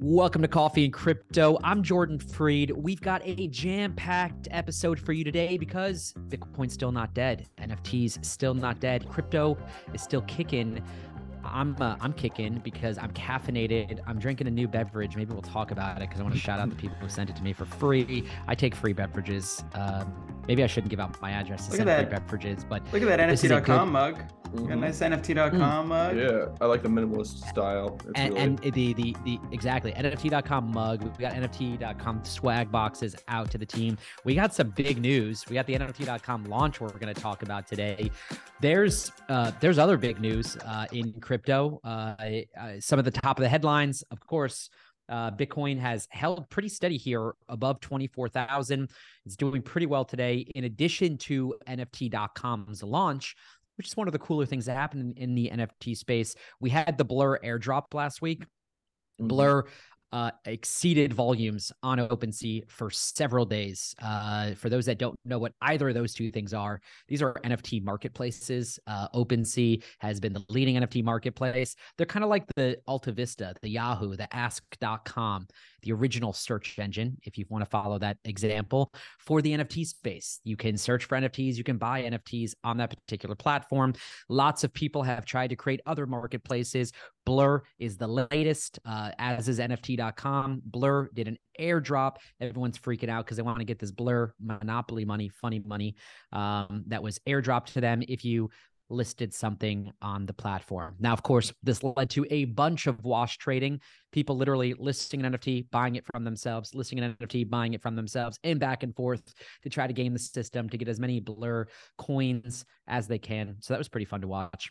Welcome to Coffee and Crypto. I'm Jordan Freed. We've got a jam packed episode for you today because Bitcoin's still not dead. NFTs still not dead. Crypto is still kicking. I'm uh, I'm kicking because I'm caffeinated. I'm drinking a new beverage. Maybe we'll talk about it because I want to shout out the people who sent it to me for free. I take free beverages. Um, maybe I shouldn't give out my address to Look send at free that. beverages, but Look at that This is a NFT.com good- mug. Got a nice NFT.com mug. Yeah, I like the minimalist style. It's and, really, and the the the exactly NFT.com mug. We got NFT.com swag boxes out to the team. We got some big news. We got the NFT.com launch we're going to talk about today. There's uh, there's other big news uh, in crypto. Uh, uh, some of the top of the headlines, of course. Uh, Bitcoin has held pretty steady here above 24,000. It's doing pretty well today. In addition to NFT.com's launch, which is one of the cooler things that happened in, in the NFT space, we had the Blur airdrop last week. Mhm. Blur uh, exceeded volumes on OpenSea for several days. Uh, for those that don't know what either of those two things are, these are NFT marketplaces. Uh, OpenSea has been the leading NFT marketplace. They're kind of like the Alta Vista, the Yahoo, the Ask.com, the original search engine, if you want to follow that example, for the NFT space. You can search for NFTs, you can buy NFTs on that particular platform. Lots of people have tried to create other marketplaces. Blur is the latest, uh, as is NFT.com. Blur did an airdrop. Everyone's freaking out because they want to get this Blur monopoly money, funny money um, that was airdropped to them if you listed something on the platform. Now, of course, this led to a bunch of wash trading. People literally listing an NFT, buying it from themselves, listing an NFT, buying it from themselves, and back and forth to try to game the system to get as many Blur coins as they can. So that was pretty fun to watch.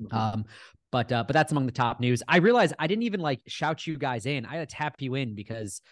Mhm. Um, but uh, but that's among the top news. I realized I didn't even like shout you guys in. I had to tap you in because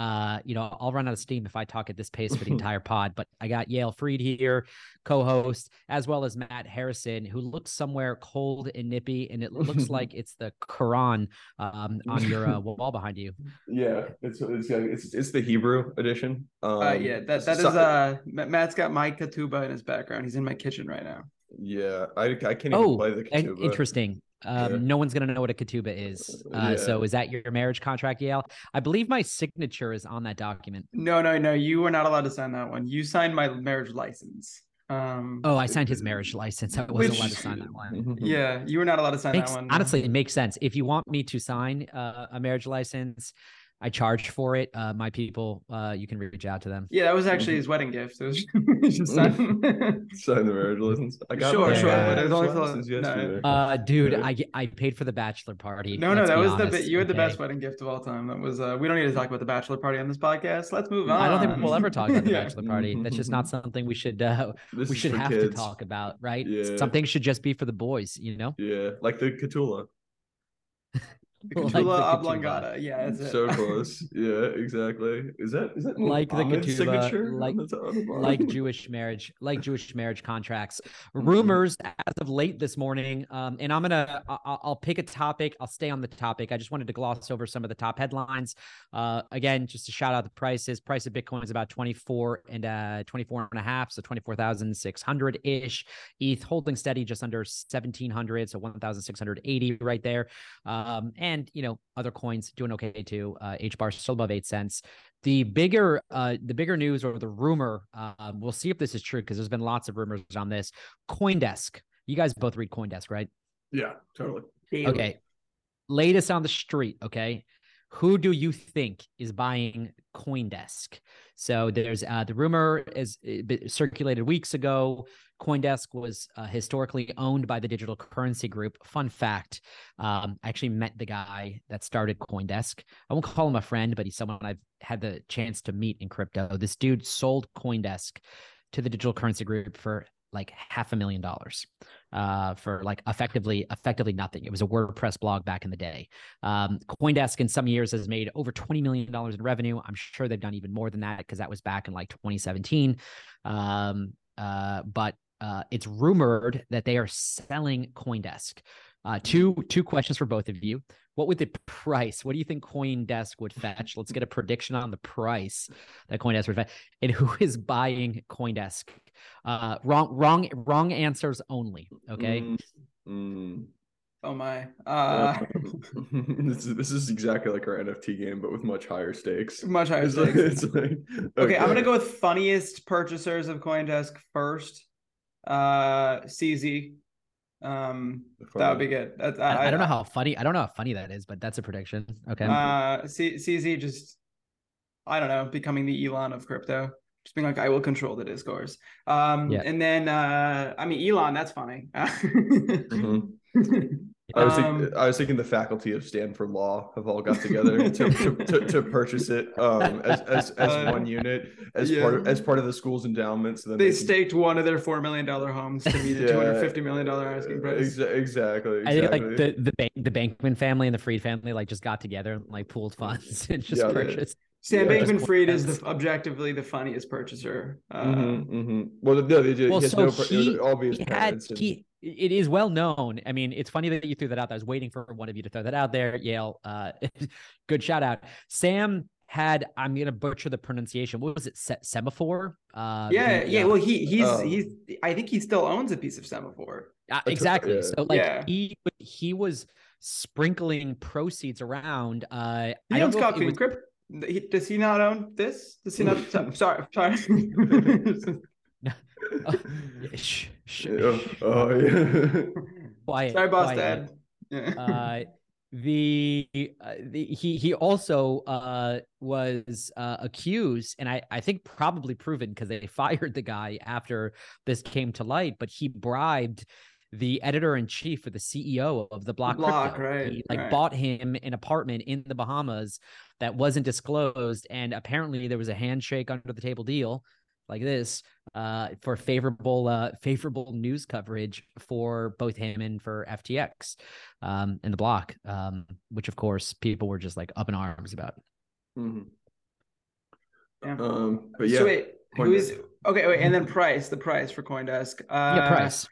uh, you know, I'll run out of steam if I talk at this pace for the entire pod. But I got Yale Freed here, co-host, as well as Matt Harrison, who looks somewhere cold and nippy, and it looks like it's the Quran um, on your uh, wall behind you. yeah, it's it's it's it's the Hebrew edition. Um, Uh, yeah, that that is so- uh Ma- Matt's got my Ketubah in his background. He's in my kitchen right now. yeah. I I can't even Oh, play the and Ketubah. interesting. Um, Yeah. No one's gonna know what a ketubah is. Uh, So is that your marriage contract, Yale? I believe my signature is on that document. No, no, no. You were not allowed to sign that one. You signed my marriage license. Um. Oh, I signed his marriage license. I wasn't allowed to sign that one. Mhm. Yeah, you were not allowed to sign Makes, that one. honestly, it makes sense. If you want me to sign uh, a marriage license, I charge for it. Uh, my people, uh, you can reach out to them. Yeah, that was actually Mhm. his wedding gift. It was just should sign. Sign the marriage license. I got Sure, sure, but marriage it's only for- license no. yesterday. Uh, dude, I I paid for the bachelor party. no, no, that be was the honest, bi- you had the okay? best wedding gift of all time. That was uh we don't need to talk about the bachelor party on this podcast. Let's move on. I don't think we'll ever talk about the Yeah. bachelor party. That's just not something we should uh, we should have kids. to talk about, right? Yeah. Something should just be for the boys, you know. Yeah, like the Cthulhu. The Like oblongata. Yeah, that's it. So close. Yeah, exactly. Is that is that Like the Ketubah, signature? like- the, on the bottom? like Jewish marriage, like Jewish marriage contracts. Mhm. Rumors as of late this morning, um, and I'm gonna I- I- I'll pick a topic. I'll stay on the topic. I just wanted to gloss over some of the top headlines. Uh, again, just to shout out the prices. Price of Bitcoin is about 24 and uh 24 and a half, so 24,600 ish. ETH holding steady just under 1,700, so 1,680 right there. Um, and you know other coins doing okay too. Uh, H bar still above eight cents. The bigger uh the bigger news or the rumor um we'll see if this is true because there's been lots of rumors on this. Coindesk. You guys both read coindesk right? Yeah, totally. okay. Latest on the street okay who do you think is buying coindesk? So there's uh the rumor is it circulated weeks ago coindesk was uh, historically owned by the digital currency group. Fun fact um i actually met the guy that started coindesk. I won't call him a friend but he's someone i've had the chance to meet in crypto. This dude sold coindesk to the digital currency group for like half a million dollars uh, for like effectively effectively nothing. It was a WordPress blog back in the day. Um, CoinDesk in some years has made over twenty million dollars in revenue. I'm sure they've done even more than that because that was back in like 2017. Um, uh, but uh, it's rumored that they are selling CoinDesk. Uh, two two questions for both of you. What would the price? What do you think CoinDesk would fetch? Let's get a prediction on the price that CoinDesk would fetch, and who is buying CoinDesk? Uh, wrong, wrong, wrong answers only. Okay. Mm, mm. Oh my. Uh, this is this is exactly like our NFT game, but with much higher stakes. much higher It's like- stakes. it's like- Okay, I'm gonna go with funniest purchasers of CoinDesk first. Uh, CZ. Um, that would be good. That's, I, I don't know how funny. I don't know how funny that is, but that's a prediction. Okay. Uh, C- CZ just, I don't know, becoming the Elon of crypto. Just being like, I will control the discourse. Um, Yeah. and then uh, I mean, Elon, that's funny. Mhm. I was, Um, thinking, I was thinking the faculty of Stanford Law have all got together to, to, to, to purchase it um, as, as, as Uh, one unit as yeah. part of, as part of the school's endowment. So then they can- staked one of their four million dollar homes to meet a Yeah. two hundred fifty million dollar asking price. Exa- exactly. I think exactly. like the the bank the Bankman family and the Freed family like just got together and like pooled funds and just Yeah, they- purchased. Sam Yeah. Bankman Fried is the objectively the funniest purchaser. Uh, Mhm, mhm. Well, no, they did. Well, he so no, par- it was he, all be his he had he. It is well known. I mean, it's funny that you threw that out. there. I was waiting for one of you to throw that out there. Yale, uh, good shout out. Sam had. I'm gonna butcher the pronunciation. What was it? Se- Semafor. Uh, yeah, the, yeah. uh, Well, he he's Oh. he's. I think he still owns a piece of Semafor. Uh, exactly. yeah. So like Yeah. he he was sprinkling proceeds around. Uh, He I don't owns know if Coffee was- Crypt. He, does he not own this? Does he not? I'm sorry. I'm sorry. Oh, yeah, shh, Yeah. shh. Oh yeah. quiet. sorry, boss quiet. dad. Yeah. uh the, uh, the he he also uh was uh accused and i i think probably proven because they fired the guy after this came to light but he bribed the editor in chief or the ceo of the block, Block, Crypto. right, he like right. bought him an apartment in the bahamas that wasn't disclosed and apparently there was a handshake under the table deal like this uh, for favorable uh, favorable news coverage for both him and for FTX um, in the block, um, which of course people were just like up in arms about. Mm-hmm. Yeah. Um, but yeah, So wait, who is Coindesk. okay? Wait, and then price, the price for CoinDesk. Uh, yeah, price.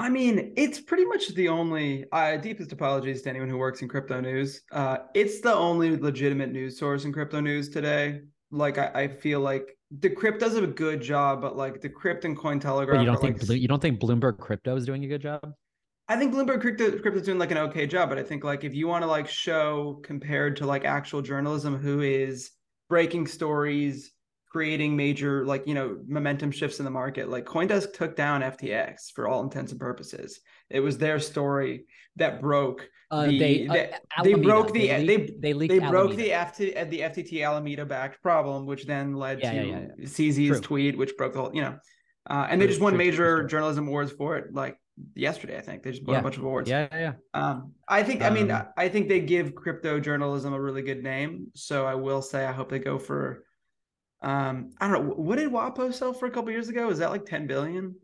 I mean, it's pretty much the only. Uh, deepest apologies to anyone who works in crypto news. Uh, it's the only legitimate news source in crypto news today. Like, I, I feel like Decrypt does a good job, but like Decrypt and Cointelegraph. But you don't think like, you don't think Bloomberg Crypto is doing a good job? I think Bloomberg Crypto Crypto's doing like an okay job, but I think like if you want to like show compared to like actual journalism who is breaking stories, creating major like you know momentum shifts in the market, like CoinDesk took down FTX for all intents and purposes. It was their story that broke. Uh, The- they uh, they- they broke the- they they- leaked, they, leaked They broke the FT the FTT Alameda backed problem, which then led Yeah, to yeah, yeah, CZ's True. tweet, which broke the whole you know. Uh, and they True, just won true, major journalism awards for it, like yesterday. I think they just won a bunch of awards. Yeah, yeah, yeah. Um, I think, I mean, Um, I think they give crypto journalism a really good name. So I will say, I hope they go for, um, I don't know, what did WAPO sell for a couple years ago? Is that like 10 billion?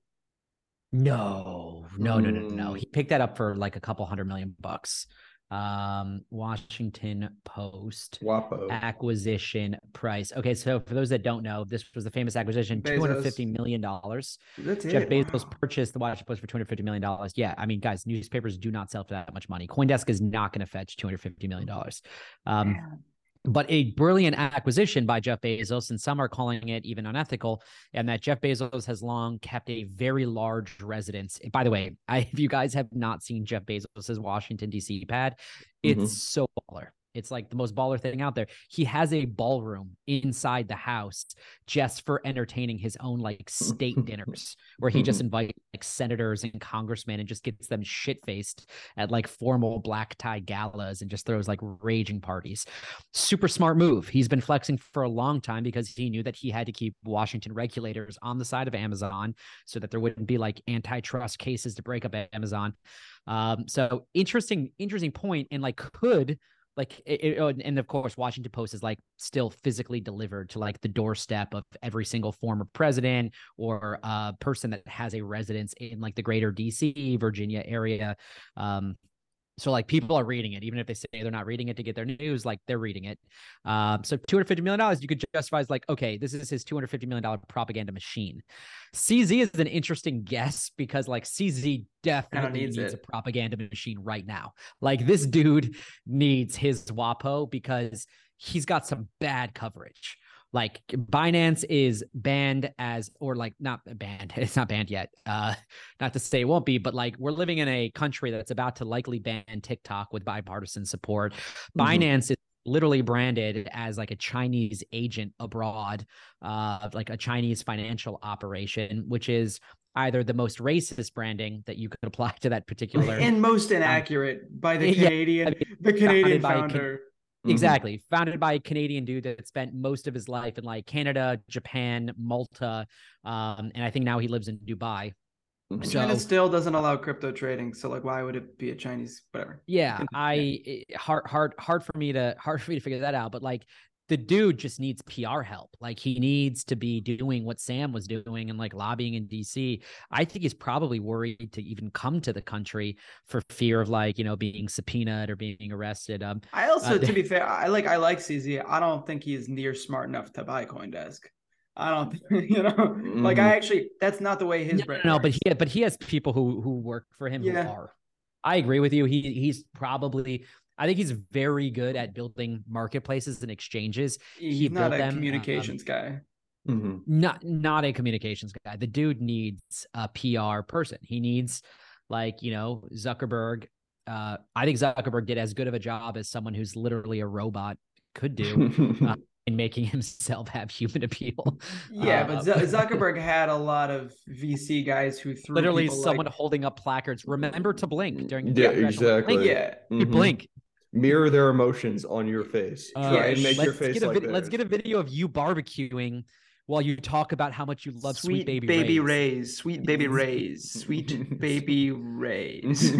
No, no, no, no, no. Mm. He picked that up for like a couple hundred million bucks. Um, Washington Post. WAPO. acquisition price. Okay, so for those that don't know, this was the famous acquisition, two hundred fifty million dollars. That's Jeff it. Bezos Wow. purchased the Washington Post for two hundred fifty million dollars. Yeah, I mean, guys, newspapers do not sell for that much money. CoinDesk is not going to fetch two hundred fifty million dollars. Um, Man. But a brilliant acquisition by Jeff Bezos, and some are calling it even unethical, and that Jeff Bezos has long kept a very large residence. By the way, I, if you guys have not seen Jeff Bezos's Washington D.C. pad, it's Mhm. so baller. It's like the most baller thing out there. He has a ballroom inside the house just for entertaining his own like state dinners, where he just invites like senators and congressmen and just gets them shit faced at like formal black tie galas and just throws like raging parties. Super smart move. He's been flexing for a long time because he knew that he had to keep Washington regulators on the side of Amazon so that there wouldn't be like antitrust cases to break up Amazon. Um, so interesting, interesting point, and like could like it, it- oh, and of course Washington Post is like still physically delivered to like the doorstep of every single former president or uh person that has a residence in like the greater DC, Virginia area. Um, so like people are reading it, even if they say they're not reading it to get their news, like they're reading it. Um, so two hundred fifty million dollars, you could justify as like, okay, this is his two hundred fifty million dollar propaganda machine. CZ is an interesting guess because like CZ definitely needs needs, a propaganda machine right now. Like this dude needs his WAPO because he's got some bad coverage. Like Binance is banned as or like not banned it's not banned yet uh not to say it won't be but like we're living in a country that's about to likely ban TikTok with bipartisan support Mhm. Binance is literally branded as like a Chinese agent abroad uh like a Chinese financial operation which is either the most racist branding that you could apply to that particular and most inaccurate by the Yeah, Canadian, I mean, the Canadian by founder. Mhm. Exactly. Founded by a Canadian dude that spent most of his life in like Canada, Japan, Malta. Um, and I think now he lives in Dubai. Mhm. So- China still doesn't allow crypto trading, so like, why would it be a Chinese? Whatever. Yeah, I it- hard hard hard for me to hard for me to figure that out. But like the dude just needs PR help. Like he needs to be doing what Sam was doing and like lobbying in DC. I think he's probably worried to even come to the country for fear of like, you know, being subpoenaed or being arrested. Um I also, Uh, to be fair, I like I like CZ. I don't think he's near smart enough to buy CoinDesk. I don't, you know, like I actually, that's not the way his no, brand. no, no, but he but he has people who who work for him Yeah. who are. I agree with you. He he's probably I think he's very good at building marketplaces and exchanges. he's he not a them, um, communications guy. Mhm. Not not a communications guy. The dude needs a PR person. He needs like, you know, Zuckerberg. Uh, I think Zuckerberg did as good of a job as someone who's literally a robot could do uh, in making himself have human appeal. Yeah, uh, but Z- Zuckerberg had a lot of VC guys who threw literally someone Like, holding up placards. Remember to blink during the Yeah, exactly. Blink, yeah, you Mhm. blink. Mirror their emotions on your face. Uh, Try and make your let's face get a like vid- let's get a video of you barbecuing while you talk about how much you love sweet, baby, baby Rays. rays. sweet baby rays, sweet baby rays.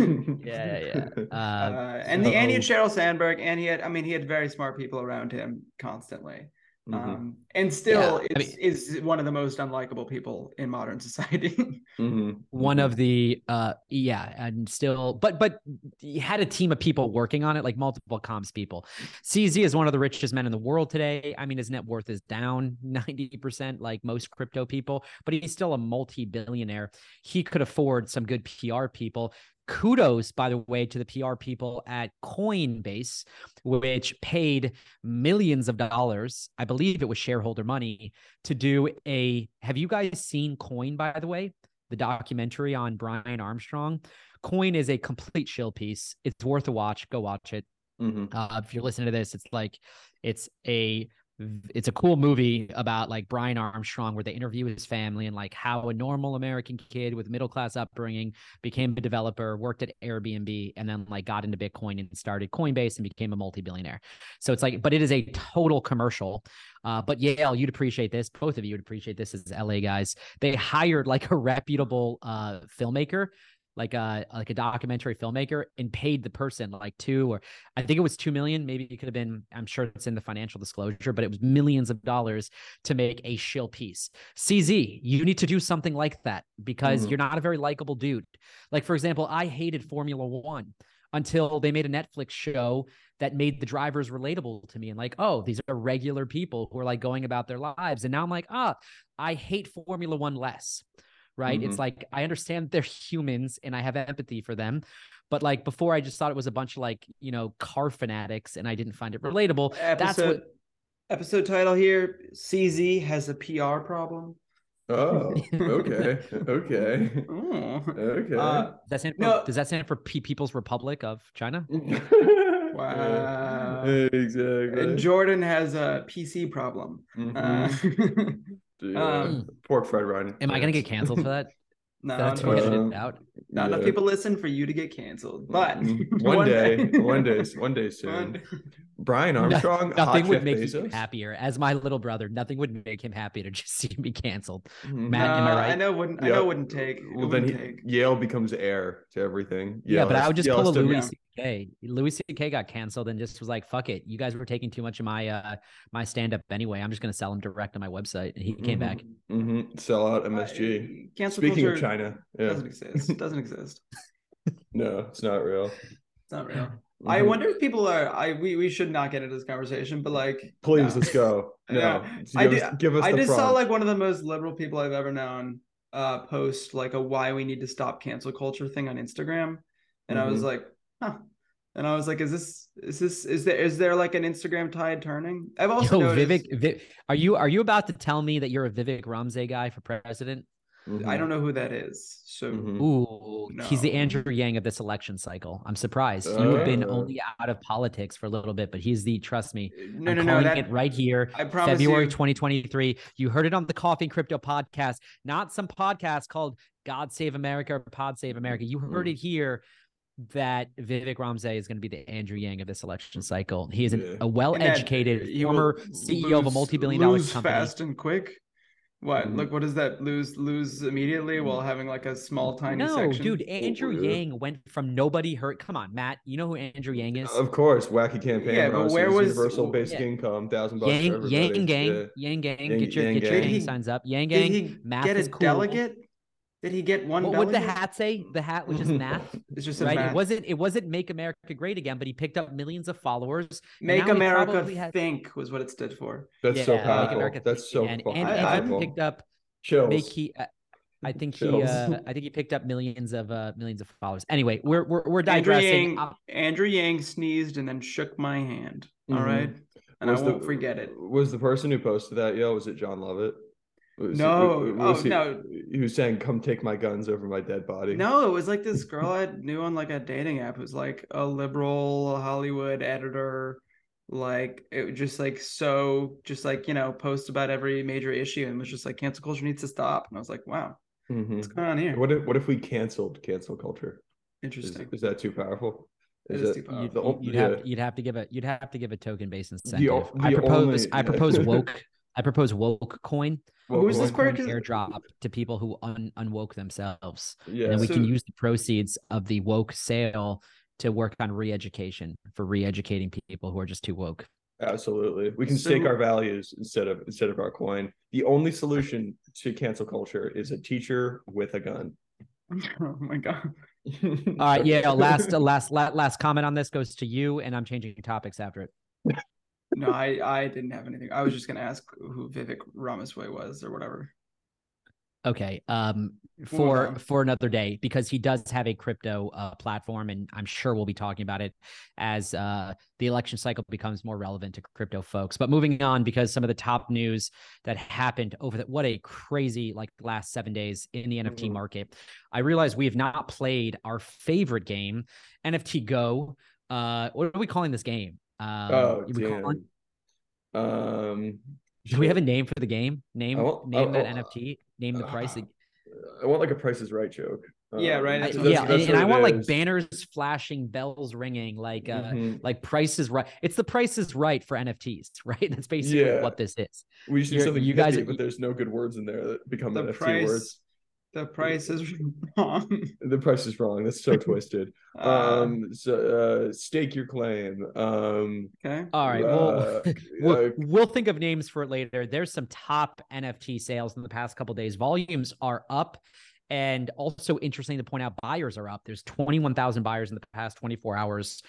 Yeah, yeah. Uh, Uh, and the and he had Sheryl Sandberg, and he had I mean he had very smart people around him constantly. Mhm. Um, and still Yeah, I is, is one of the most unlikable people in modern society. Mhm. one of the uh yeah and still but but he had a team of people working on it like multiple comms people cz is one of the richest men in the world today i mean his net worth is down 90% like most crypto people but he's still a multi-billionaire he could afford some good pr people kudos by the way to the pr people at coinbase which paid millions of dollars i believe it was shareholder money to do a have you guys seen coin by the way the documentary on Brian Armstrong. Coin is a complete shill piece. It's worth a watch. Go watch it. Mhm. Uh, if you're listening to this, it's like it's a it's a cool movie about like Brian Armstrong where they interview his family and like how a normal American kid with middle class upbringing became a developer, worked at Airbnb, and then like got into Bitcoin and started Coinbase and became a multi-billionaire. So it's like, but it is a total commercial. Uh, but Yale, you'd appreciate this. Both of you would appreciate this as LA guys. They hired like a reputable uh filmmaker like a like a documentary filmmaker and paid the person like two or I think it was two million. Maybe it could have been. I'm sure it's in the financial disclosure, but it was millions of dollars to make a shill piece. CZ, you need to do something like that because Mhm. you're not a very likable dude. Like for example, I hated Formula One until they made a Netflix show that made the drivers relatable to me and like, oh, these are regular people who are like going about their lives. And now I'm like, ah, I hate Formula One less. Right. It's Mhm. like I understand they're humans and I have empathy for them. But like before, I just thought it was a bunch of like, you know, car fanatics and I didn't find it relatable. That's episode what episode title here: CZ has a PR problem. Oh, okay. Okay. Oh. Okay. Uh, does that stand for, No. does that stand for Pe- People's Republic of China? Wow. Exactly. and Jordan has a PC problem. Mhm. Uh, Yeah. um, Pork fried Ryan. Am I gonna get canceled for that? no, That's no, what Uh, out. not enough people listen for you to get canceled. But Mm, one, day, one day, one day soon. one- Brian Armstrong, hot Nothing would make Bezos. you happier. As my little brother, nothing would make him happy to just see me canceled. Mhm. Matt, am I right? I know wouldn't I know wouldn't take. Well, then wouldn't he, take. Yale becomes heir to everything. Yeah, Yale but I would just Yale pull a Louis yeah. C.K. Louis C.K. got canceled and just was like, "Fuck it, you guys were taking too much of my uh my stand up anyway. I'm just gonna sell him direct on my website." And he came back. Mhm. Sell out MSG. Uh, cancel Speaking culture of China, yeah, doesn't exist. It Doesn't exist. no, it's not real. It's not real. I Mhm. wonder if people are. I we, we should not get into this conversation, but like, Please, no. let's go. No, Yeah. Give, I us, give us I the just saw like one of the most liberal people I've ever known uh post like a why we need to stop cancel culture thing on Instagram. And I was Mhm. like, huh. And I was like, is this is this is there is there like an Instagram tide turning? I've also Yo, noticed, Vivek, Vi- are you are you about to tell me that you're a Vivek Ramaswamy guy for president? I don't know who that is. So Mhm. Ooh, he's the Andrew Yang of this election cycle. I'm surprised. You have been Uh. only out of politics for a little bit, but he's the trust me. no, I'm no, no. calling That it right here. I promise February you, 2023. You heard it on the Coffee and Crypto podcast, not some podcast called God Save America or Pod Save America. You heard Mm. it here that Vivek Ramaswamy is going to be the Andrew Yang of this election cycle. He is an, Yeah. a well-educated former CEO of a multi-billion dollar lose company. fast and quick. What? Mhm. Look, what does that lose? Lose immediately while having like a small tiny No, section. dude, Andrew yeah. Yang went from nobody hurt. Come on, Matt. You know who Andrew Yang is? Of course, wacky campaign. Yeah, but where was- universal basic Yeah. income, thousand bucks for Yang, everybody. Yang Gang, Yeah. Yang Gang, Yang- get your Yang get your Gang. gang he- signs up. Yang Did Gang, he math get a is cool. delegate? Did he get one What would the hat say? The hat, which is math, It's just a right? math. It wasn't. It wasn't make America great again, but he picked up millions of followers. Make America has- think was what it stood for. That's so Yeah, Make powerful. America That's Think so Again. fucking and, I- and powerful. he picked up. Chills. Make he. Uh, I think he. Uh, I think he picked up millions of uh millions of followers. Anyway, we're we're, we're Andrew digressing. Yang, Uh, Andrew Yang sneezed and then shook my hand. All Mhm. right, and Was I won't forget it. Was the person who posted that, yo, was it Jon Lovett? Was No. was Oh, he, no. He was saying, "Come take my guns over my dead body." No, it was like this girl I knew on like a dating app who's like a liberal Hollywood editor. Like it was just like so, just like you know, post about every major issue and was just like cancel culture needs to stop. And I was like, wow, Mhm. what's going on here? What if what if we canceled cancel culture? Interesting. is that too powerful? It is that- too you'd, powerful. the you'd yeah. have you'd have to give a you'd have to give a token based incentive. o- I the propose only- I propose woke I propose woke coin Well, Who's this one- quirk? Airdrop to people who un- unwoke themselves. Yeah. and then we can use the proceeds of the woke sale to work on re-education for re-educating people who are just too woke. Absolutely. We can stake So- our values instead of instead of our coin. The only solution to cancel culture is a teacher with a gun. oh my god. All right, yeah. Last, last, last, last comment on this goes to you, and I'm changing topics after it. No, I I didn't have anything. I was just gonna ask who Vivek Ramaswamy was or whatever. Okay. Um, for for another day because he does have a crypto uh, platform, and I'm sure we'll be talking about it as uh, the election cycle becomes more relevant to crypto folks. But moving on, because some of the top news that happened over that, what a crazy like last seven days in the NFT Mhm. market. I realize we have not played our favorite game, NFT Go. Uh, what are we calling this game? Um, oh we call- damn. Um do we have a name for the game? Name want- name oh, that oh, NFT. Name the price. uh, I want like a Price is Right joke. Yeah, Um, right, I- that's so what- yeah, that's and, and I want it like banners flashing, bells ringing, like uh, Mhm. like Price is right. It's the Price is Right for NFTs, right? That's basically Yeah. what this is. We just need you're- something you you guys- guys, but there's no good words in there that become The NFT price words. The price is wrong. The price is wrong. That's so twisted. Uh, Um, so uh, stake your claim. Um, okay. All right, well, uh, we'll, uh, we'll think of names for it later. There's some top NFT sales in the past couple days. Volumes are up. And also interesting to point out, buyers are up. There's 21,000 buyers in the past 24 hours,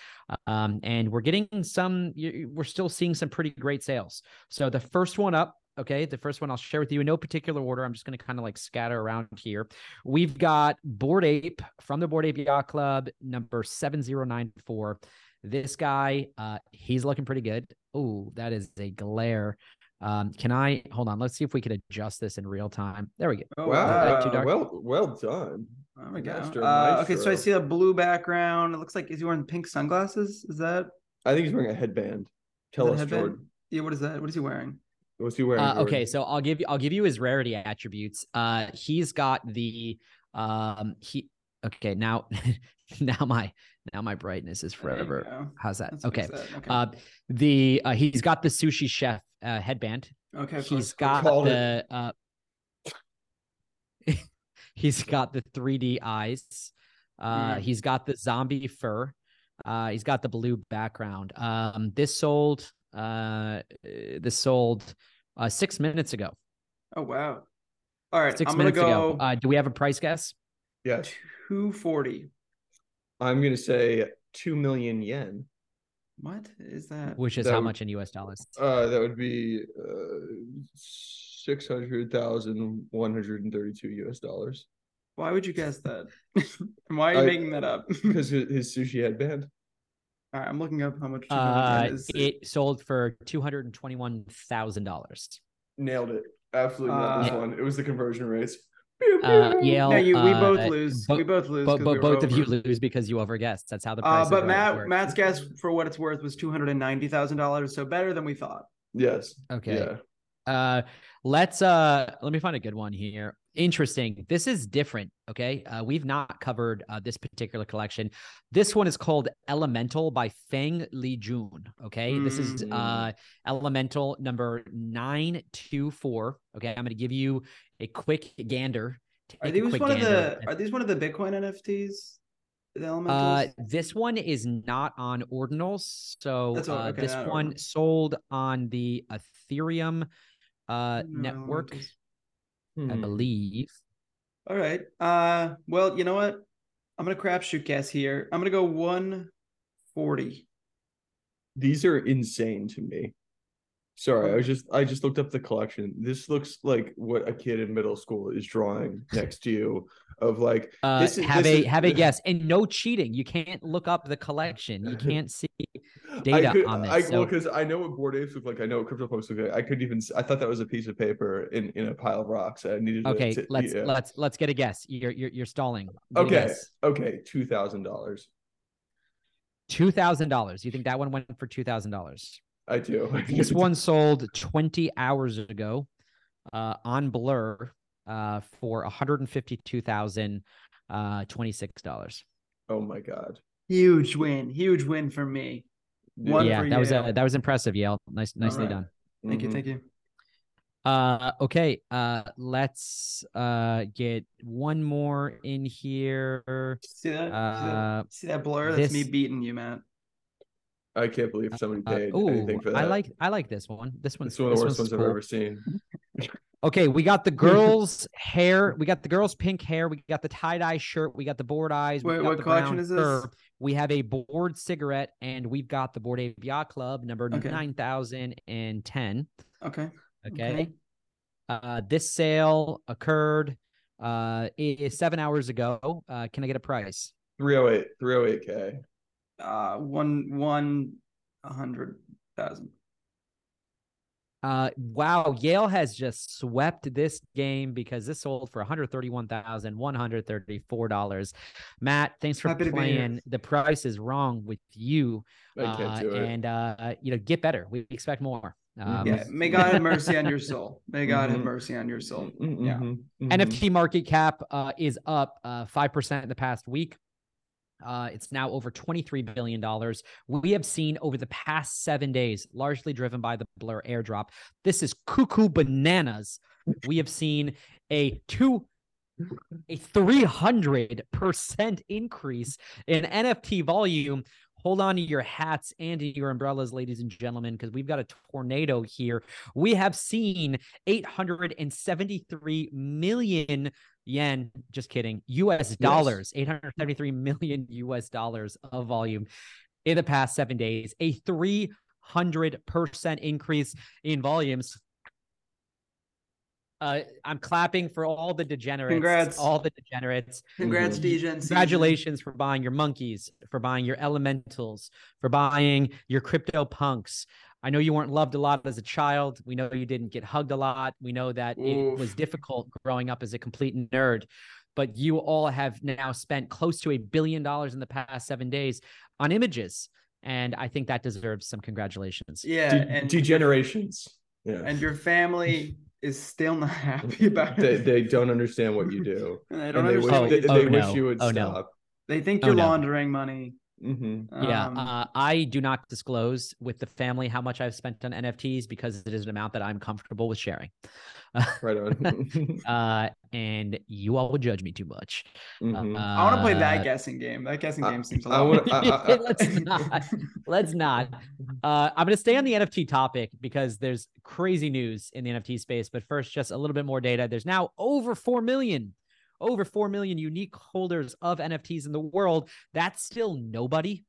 um, and we're getting some. We're still seeing some pretty great sales. So the first one up, okay, the first one I'll share with you in no particular order. I'm just going to kind of like scatter around here. We've got Bored Ape from the Bored Ape Yacht Club, number 7094. This guy, uh, he's looking pretty good. Oh, that is a glare. Um, can I hold on? Let's see if we could adjust this in real time. There we go. Oh, wow, too well, well done. There we go. Master Uh, okay, so I see a blue background. It looks like is he wearing pink sunglasses? Is that I think he's wearing a headband. Tell us, headband? Jordan. Yeah, what is that? What is he wearing? What's he wearing? Uh, okay, so I'll give you I'll give you his rarity attributes. Uh, he's got the um he okay now now my now my brightness is forever. How's that? Let's Okay. Okay. Uh, the uh, he's got the sushi chef uh, headband. okay. of He's course. got Called the uh, he's got the 3D eyes. Uh, Mm. he's got the zombie fur. Uh, he's got the blue background. Um, this sold uh, this sold uh, six minutes ago. Oh wow. All right, 6 I'm gonna minutes ago. go Uh, do we have a price guess? Yes. two forty. I'm gonna say two million yen. What is that? Which is That how would- much in US dollars? Uh, that would be uh, six hundred thousand one hundred and thirty-two U.S. dollars. Why would you guess that? And Why are you I- making that up? Because his, his sushi headband. All right, I'm looking up how much. Uh, is. it sold for two hundred and twenty-one thousand dollars. Nailed it. Absolutely nailed this Uh, one. It was the conversion rates. Uh, Yale. no, you, we both uh, lose. bo- we both lose. But, 'cause but we were both of you lose because you overguessed. That's how the Uh, price. but Matt, Matt's guess for what it's worth was two hundred and ninety thousand dollars, so better than we thought. Yes. Okay. Yeah. Uh, let's uh, let me find a good one here. Interesting. This is different. Okay. Uh, we've not covered uh, this particular collection. This one is called Elemental by Feng Li Jun. Okay. This is Mm. uh Elemental number nine two four. Okay. I'm going to give you a quick gander. Are Take a these one of the? Are these one of the Bitcoin NFTs? The elementals. Uh, this one is not on ordinals. So That's all- uh, okay, this one ordinals. sold on the Ethereum uh, No network, elementals. I Hmm. believe. All right. Uh, well, you know what? I'm gonna crapshoot guess here. I'm gonna go one forty. These are insane to me. Sorry, I was just I just looked up the collection. This looks like what a kid in middle school is drawing next to you of like Uh, this is have a is- have a guess, and no cheating. You can't look up the collection. You can't see. I data could, on this, I, so- well, because I know what bored apes look like. I know what crypto CryptoPunks look like. I couldn't even. I thought that was a piece of paper in in a pile of rocks. I needed. to- Okay, to, let's yeah. let's let's get a guess. You're you're, you're stalling. Get Okay, okay, two thousand dollars. two thousand dollars. You think that one went for two thousand dollars? I do. This one sold 20 hours ago uh, on Blur uh, for $152,026. Uh, Oh my god. Huge win. Huge win for me. One yeah, for that was Yale. uh, that was impressive, Yale. Nice, nicely right. done. Thank you. Mhm. Thank you. Uh, okay, uh, let's uh, get one more in here. See that? See Uh, that, See that blur? That's me beating you, Matt. I can't believe somebody Uh, paid ooh, anything for that. I like I like this one. This one's It's one of the worst ones one's I've ever seen. Okay, we got the girls' hair. We got the girls' pink hair. We got the tie dye shirt. We got the bored eyes. we Wait, got what the collection is this? fur. We have a bored cigarette, and we've got the Bored Ape Yacht Club number Okay. nine thousand and ten. Okay. Okay. Uh, this sale occurred uh i- seven hours ago. Uh, can I get a price? 308, 308k. Uh, one one a hundred thousand. Uh, wow, Yale has just swept this game because this sold for one hundred thirty-one thousand one hundred thirty-four dollars. Matt, thanks for Happy to be here. playing. The price is wrong with you, uh, and uh, you know, get better. We expect more. Um, Yeah. May God have mercy on your soul. May God have Mhm. mercy on your soul. Mhm, Yeah. mhm, mhm. NFT market cap uh, is up uh, 5% in the past week. Uh, it's now over $23 billion. We have seen over the past seven days, largely driven by the Blur airdrop. This is cuckoo bananas. We have seen a two, a 300% increase in NFT volume. Hold on to your hats and to your umbrellas, ladies and gentlemen, because we've got a tornado here. We have seen 873 million yen, just kidding, US dollars, 873 million US dollars of volume in the past seven days, a 300% increase in volumes. Uh, I'm clapping for all the degenerates. Congrats. All the degenerates. Congrats, Mhm. DJ. and Season. Congratulations for buying your monkeys, for buying your elementals, for buying your crypto punks. I know you weren't loved a lot as a child. We know you didn't get hugged a lot. We know that it was difficult growing up as a complete nerd. But you all have now spent close to a billion dollars in the past seven days on images. And I think that deserves some congratulations. Yeah, De- and degenerations. Yeah. and your family is still not happy about they, it. they don't understand what you do. And they don't and they wish, understand. they, what you they do. Oh, wish no. you would Oh, no. stop. They think Oh, you're no. laundering money. Hmm Yeah, Um, uh, I do not disclose with the family how much I've spent on NFTs because it is an amount that I'm comfortable with sharing. Right on. uh, and you all would judge me too much. Mhm. Uh, I want to play that guessing game. That guessing I- game seems a lot. wanna- more- I- I- let's not. Let's not. Uh, I'm going to stay on the NFT topic because there's crazy news in the NFT space. But first, just a little bit more data. There's now over 4 million, over 4 million unique holders of NFTs in the world. That's still nobody.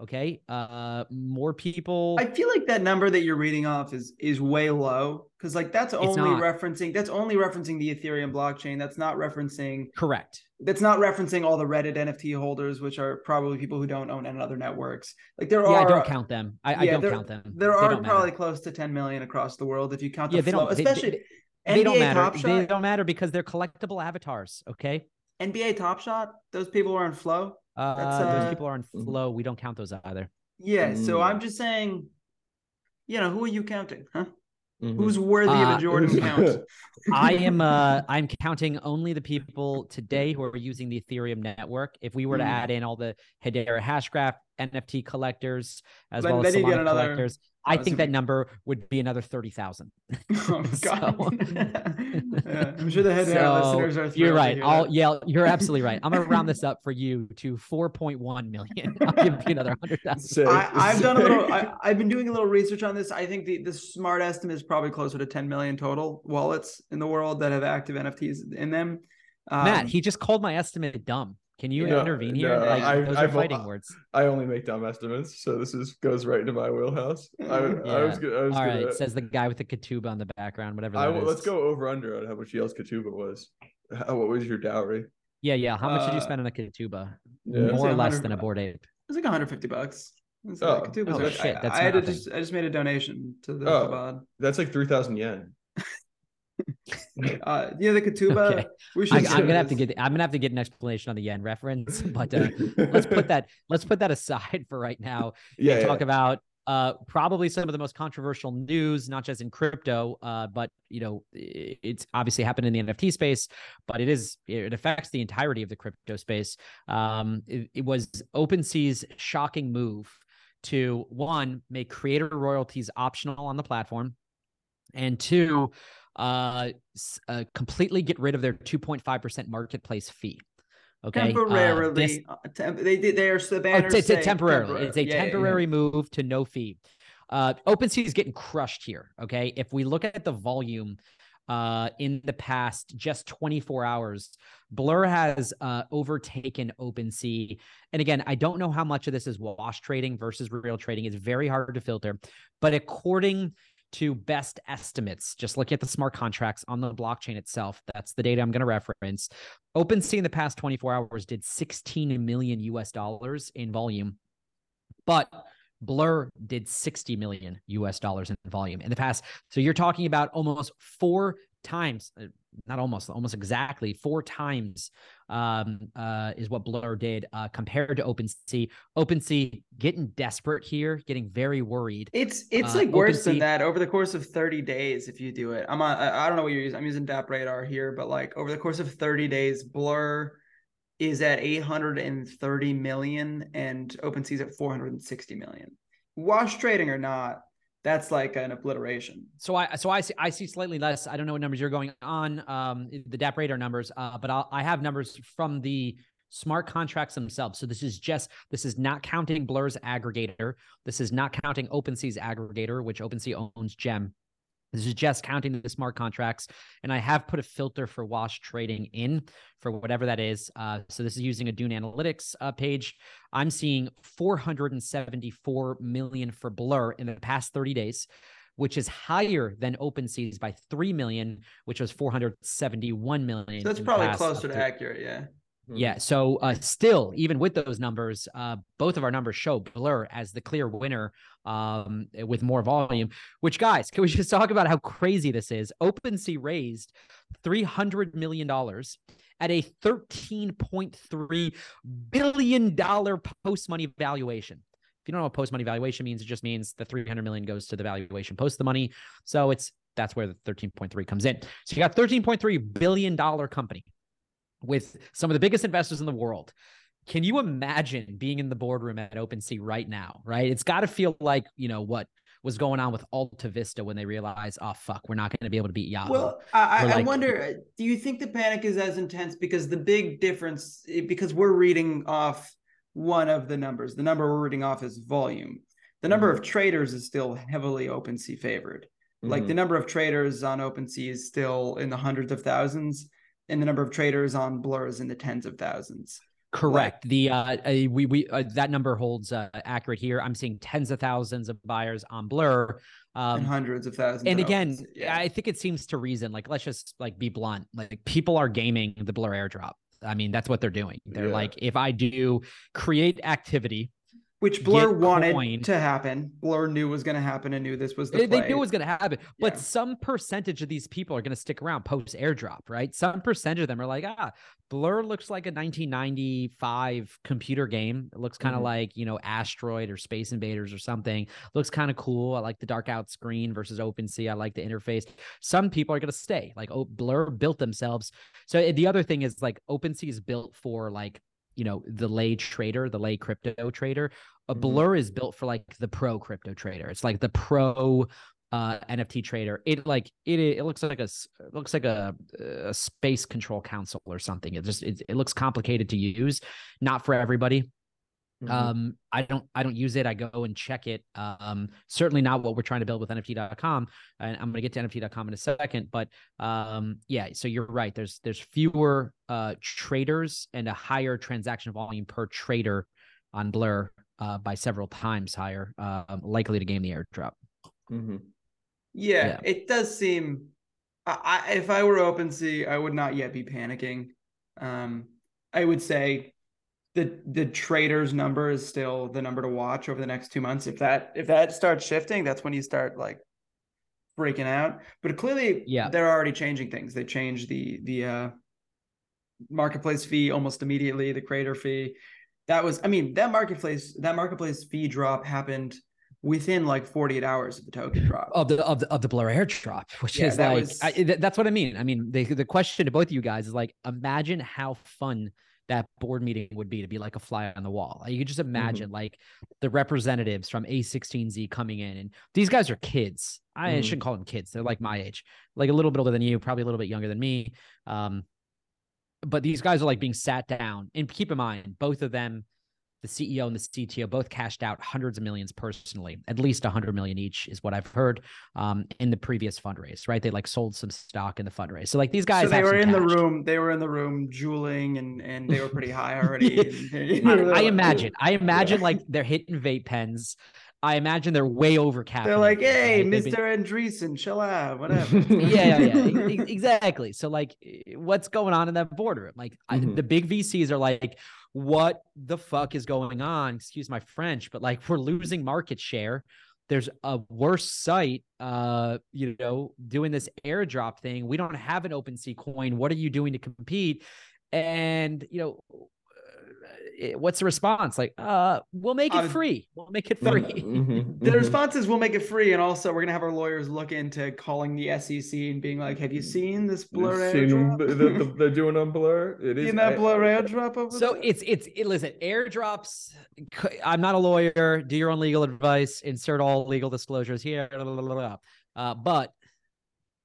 Okay. Uh, more people. I feel like that number that you're reading off is is way low because like that's only referencing that's only referencing the Ethereum blockchain. That's not referencing Correct. that's not referencing all the Reddit NFT holders, which are probably people who don't own any other networks. Like there Yeah, are I don't count them. I, I don't there- count them. there They are don't matter. probably close to 10 million across the world if you count the Yeah, they flow, don't. they- they- especially They, don't matter. Top They don't matter because they're collectible avatars. Okay. NBA Top Shot. Those people are on flow. Uh, That's, those uh, people are on mhm. flow. We don't count those either. Yeah. So Mm. I'm just saying, you know, who are you counting? Huh? Mhm. Who's worthy of Uh, a Jordan count? I am uh I'm counting only the people today who are using the Ethereum network. If we were to Mm. add in all the Hedera Hashgraph NFT collectors as Then- well as then you Solana another- collectors, I think that number would be another thirty thousand. oh So- yeah, I'm sure the head listeners are. you're right. I'll that. yeah, you're absolutely right. I'm gonna round this up for you to 4.1 million. I'll give you another hundred thousand. I, I've done a little. I, I've been doing a little research on this. I think the, the smart estimate is probably closer to 10 million total wallets in the world that have active NFTs in them. Um, Matt, he just called my estimate dumb. Can you No, intervene here? no, like I- those I've- are fighting words. I only make dumb estimates, so this is goes right into my wheelhouse. I, I was, Yeah. go- I was All gonna. right, says the guy with the Ketubah on the background, whatever I, that will- is. let's go over under on how much Yale's Ketubah was. How, what was your dowry? Yeah, yeah. How much did you Uh, spend on a Ketubah? Yeah. More or less than a bored ape. It was like 150 bucks. It's Oh. like, Oh, shit, I, that's I had just I just made a donation to the Oh. Chabad. That's like three thousand yen. Uh, yeah, the Ketubah. Okay. We I, should. I'm gonna have to get. I'm gonna have to get an explanation on the yen reference, but uh, let's put that. Let's put that aside for right now. Yeah, and talk about uh, probably some of the most controversial news, not just in crypto, uh, but you know, it's obviously happened in the NFT space, but it is it affects the entirety of the crypto space. Um, it, it was OpenSea's shocking move to one make creator royalties optional on the platform, and two, uh, uh completely get rid of their 2.5% marketplace fee. Okay. Uh, temporarily. this- uh, temp- they did. They are the Oh, it's, it's temporarily. It's a Yeah, yeah, yeah. temporary move to no fee. Uh, OpenSea is getting crushed here. Okay, if we look at the volume uh, in the past just 24 hours, Blur has uh, overtaken OpenSea. And again, I don't know how much of this is wash trading versus real trading. It's very hard to filter. But according to best estimates, just look at the smart contracts on the blockchain itself. That's the data I'm going to reference. OpenSea in the past 24 hours did 16 million US dollars in volume, but Blur did 60 million US dollars in volume in the past. So you're talking about almost four times, uh, not almost, almost exactly four times um, uh, is what Blur did uh, compared to OpenSea. OpenSea getting desperate here, getting very worried. It's it's Uh, like worse than that over the course of 30 days if you do it. I'm on, I I don't know what you're using. I'm using DappRadar here, but like over the course of 30 days, Blur is at 830 million and OpenSea's at 460 million. Wash trading or not, that's like an obliteration. So I so I see I see slightly less. I don't know what numbers you're going on. Um, the DappRadar numbers, uh, but I'll, I have numbers from the smart contracts themselves. So this is just this is not counting Blur's aggregator. This is not counting OpenSea's aggregator, which OpenSea owns Gem. This is just counting the smart contracts, and I have put a filter for wash trading in for whatever that is. Uh, so this is using a Dune Analytics uh, page. I'm seeing 474 million for Blur in the past 30 days, which is higher than OpenSea's by 3 million, which was 471 million. So that's probably closer to accurate, yeah. Yeah. So uh, still, even with those numbers, uh, both of our numbers show Blur as the clear winner um, with more volume. Which, guys, can we just talk about how crazy this is? OpenSea raised three hundred million dollars at a thirteen point three billion dollar post money valuation. If you don't know what post money valuation means, it just means the 300 million goes to the valuation post the money. So it's that's where the 13.3 comes in. So you got 13.3 billion dollar company with some of the biggest investors in the world. Can you imagine being in the boardroom at OpenSea right now? Right, it's got to feel like you know what was going on with Alta Vista when they realized, oh fuck, we're not going to be able to beat Yahoo. Well, I, Or I, wonder, do you think the panic is as intense because the big difference, eh, because we're reading off one of the numbers, the number we're reading off is volume. The number of traders is still heavily OpenSea favored. Like Mm-hmm. the number of traders on OpenSea is still in the hundreds of thousands, and the number of traders on Blur is in the tens of thousands. Correct. the uh, we we uh, that number holds uh, accurate here. I'm seeing tens of thousands of buyers on Blur, and um, hundreds of thousands. and again, yeah. I think it seems to reason. Like, let's just like be blunt. Like, people are gaming the Blur airdrop. I mean, that's what they're doing. They're Yeah. like, if I do create activity, which Blur wanted coin. to happen. Blur knew was going to happen and knew this was the they, they knew it was going to happen. But Yeah. some percentage of these people are going to stick around post airdrop, right? Some percentage of them are like, ah, Blur looks like a 1995 computer game. It looks kind of Mhm. like, you know, Asteroid or Space Invaders or something. Looks kind of cool. I like the dark out screen versus OpenSea. I like the interface. Some people are going to stay. Like, oh, Blur built themselves. So eh, the other thing is like OpenSea is built for like, you know, the lay trader, the lay crypto trader. A Mhm. Blur is built for like the pro crypto trader. It's like the pro uh NFT trader. It like it it looks like a it looks like a, a space control council or something. It just it, it looks complicated to use, not for everybody. Mhm. Um, I don't I don't use it. I go and check it. Um, certainly not what we're trying to build with NFT.com. And I'm gonna get to NFT.com in a second. But um, yeah, so you're right. There's there's fewer uh traders and a higher transaction volume per trader on Blur uh by several times higher, um, likely to game the airdrop. Mm-hmm. Yeah, Yeah. it does seem. I, I, if I were OpenSea, I would not yet be panicking. Um, I would say the the traders number is still the number to watch over the next two months. If that if that starts shifting, that's when you start like breaking out. But clearly, Yeah. they're already changing things. They changed the the uh, marketplace fee almost immediately. The creator fee. That was, I mean, that marketplace that marketplace fee drop happened within like 48 hours of the token drop. of the of the of the blur airdrop, which Yeah, is that like was- I, th- that's what I mean. I mean, the the question to both of you guys is like, imagine how fun that board meeting would be to be like a fly on the wall. You could just Mm-hmm. imagine like the representatives from A16Z coming in, and these guys are kids. I Mm-hmm. Mhm. shouldn't call them kids; they're like my age, like a little bit older than you, probably a little bit younger than me. Um, but these guys are like being sat down, and keep in mind, both of them the CEO and the CTO both cashed out hundreds of millions personally, at least hundred million each is what I've heard um, in the previous fundraise, right? They like sold some stock in the fundraise. So like these guys, so they were in the room. They were in the room Juuling, and and they were pretty high already. I, I imagine, I imagine like they're hitting vape pens. I imagine they're way over caffeinated. They're like, "Hey, right? They've been- Andreessen, chill out, whatever." yeah, yeah, yeah, exactly. So like, what's going on in that boardroom? Like, I, Mhm. the big VCs are like, what the fuck is going on? Excuse my French, but like, we're losing market share. There's a worse site, uh, you know, doing this airdrop thing. We don't have an OpenSea coin. What are you doing to compete? And you know, what's the response? Like, uh, we'll make it Uh, free. We'll make it Mhm, free. mhm, the mhm. response is, "We'll make it free," and also we're gonna have our lawyers look into calling the SEC and being like, "Have you seen this blur You've seen them, airdrop? the- the- they're doing on Blur. It is Seen that I- blur airdrop over So there?" it's it's it, listen, airdrops. I'm not a lawyer. Do your own legal advice. Insert all legal disclosures here. blah, blah, blah, blah. Uh, but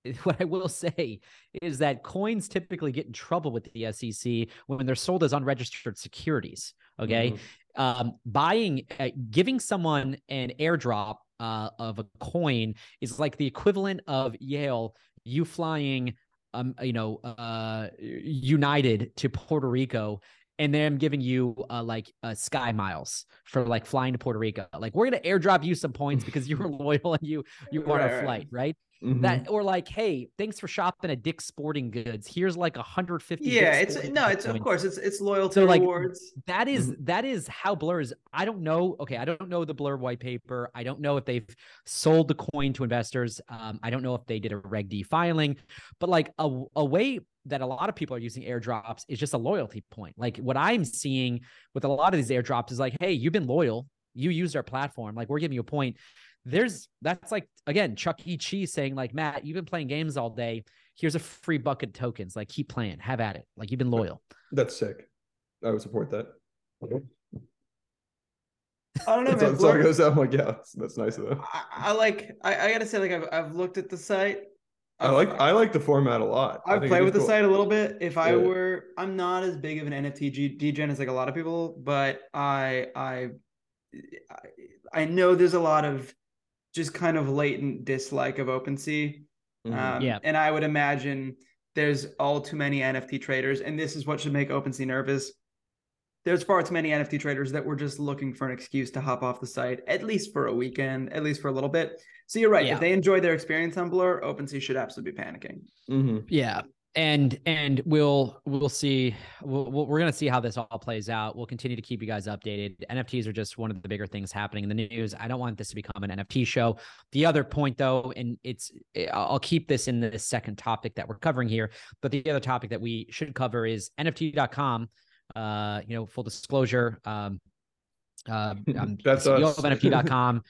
what I will say is that coins typically get in trouble with the SEC when they're sold as unregistered securities. Okay, Mhm. um, buying, uh, giving someone an airdrop uh, of a coin is like the equivalent of Yale, you flying, um, you know, uh, United to Puerto Rico, and them giving you uh, like uh, sky miles for like flying to Puerto Rico. Like we're gonna airdrop you some points because you were loyal and you you want Right, a flight, right? Mhm. That or like, hey, thanks for shopping at Dick's Sporting Goods. Here's like 150. yeah, Dick's it's no, it's of course it's it's loyalty So, like, rewards. That is- Mhm. that is how Blur is. I don't know. Okay, I don't know the Blur white paper. I don't know if they've sold the coin to investors. Um, I don't know if they did a Reg D filing, but like a, a way that a lot of people are using airdrops is just a loyalty point. Like what I'm seeing with a lot of these airdrops is like, hey, you've been loyal. You used our platform. Like we're giving you a point. There's that's like again Chuck E. Cheese saying like Matt, you've been playing games all day. Here's a free bucket of tokens. Like keep playing, have at it. Like you've been loyal. That's sick. I would support that. I don't know, That's, man. that's all it goes out. I'm like, yeah, that's, that's nice of them. I, I like. I, I gotta say, like I've I've looked at the site. I like I like the format a lot. I I've think played is with the site a little bit. If I Yeah. were, I'm not as big of an NFT G- degen as like a lot of people, but I, I, I, I know there's a lot of just kind of latent dislike of OpenSea. Mhm. Um, Yeah. And I would imagine there's all too many NFT traders, and this is what should make OpenSea nervous. there's far too many NFT traders that were just looking for an excuse to hop off the site, at least for a weekend, at least for a little bit. So you're right. Yeah. If they enjoy their experience on Blur, OpenSea should absolutely be panicking. hmm Yeah. And and we'll we'll see we'll, we're gonna see how this all plays out. We'll continue to keep you guys updated. NFTs are just one of the bigger things happening in the news. I don't want this to become an NFT show. The other point though, and it's I'll I'll keep this in the second topic that we're covering here, but the other topic that we should cover is NFT.com. Uh, you know, full disclosure. Um, uh, I'm That's CEO us. of NFT.com.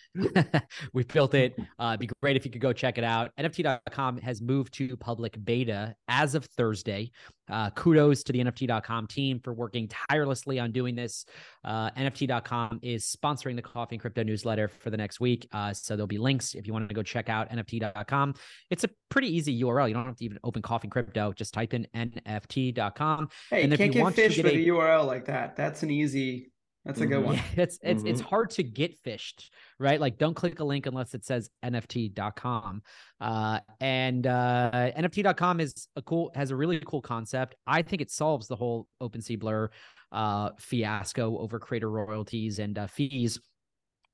we built it. Uh, it'd be great if you could go check it out. NFT.com has moved to public beta as of Thursday. Uh, kudos to the NFT.com team for working tirelessly on doing this. Uh, NFT.com is sponsoring the Coffee and Crypto newsletter for the next week. Uh, so there'll be links if you want to go check out NFT.com. It's a pretty easy URL. You don't have to even open Coffee and Crypto. Just type in NFT.com. Hey, And if can't you get want to fish get for a- the URL like that. That's an easy. That's a good Mhm. one. Yeah, it's it's it's Mhm. hard to get fished, right? Like don't click a link unless it says NFT.com. Uh and uh NFT.com is a cool has a really cool concept. I think it solves the whole OpenSea blur uh fiasco over creator royalties and uh, fees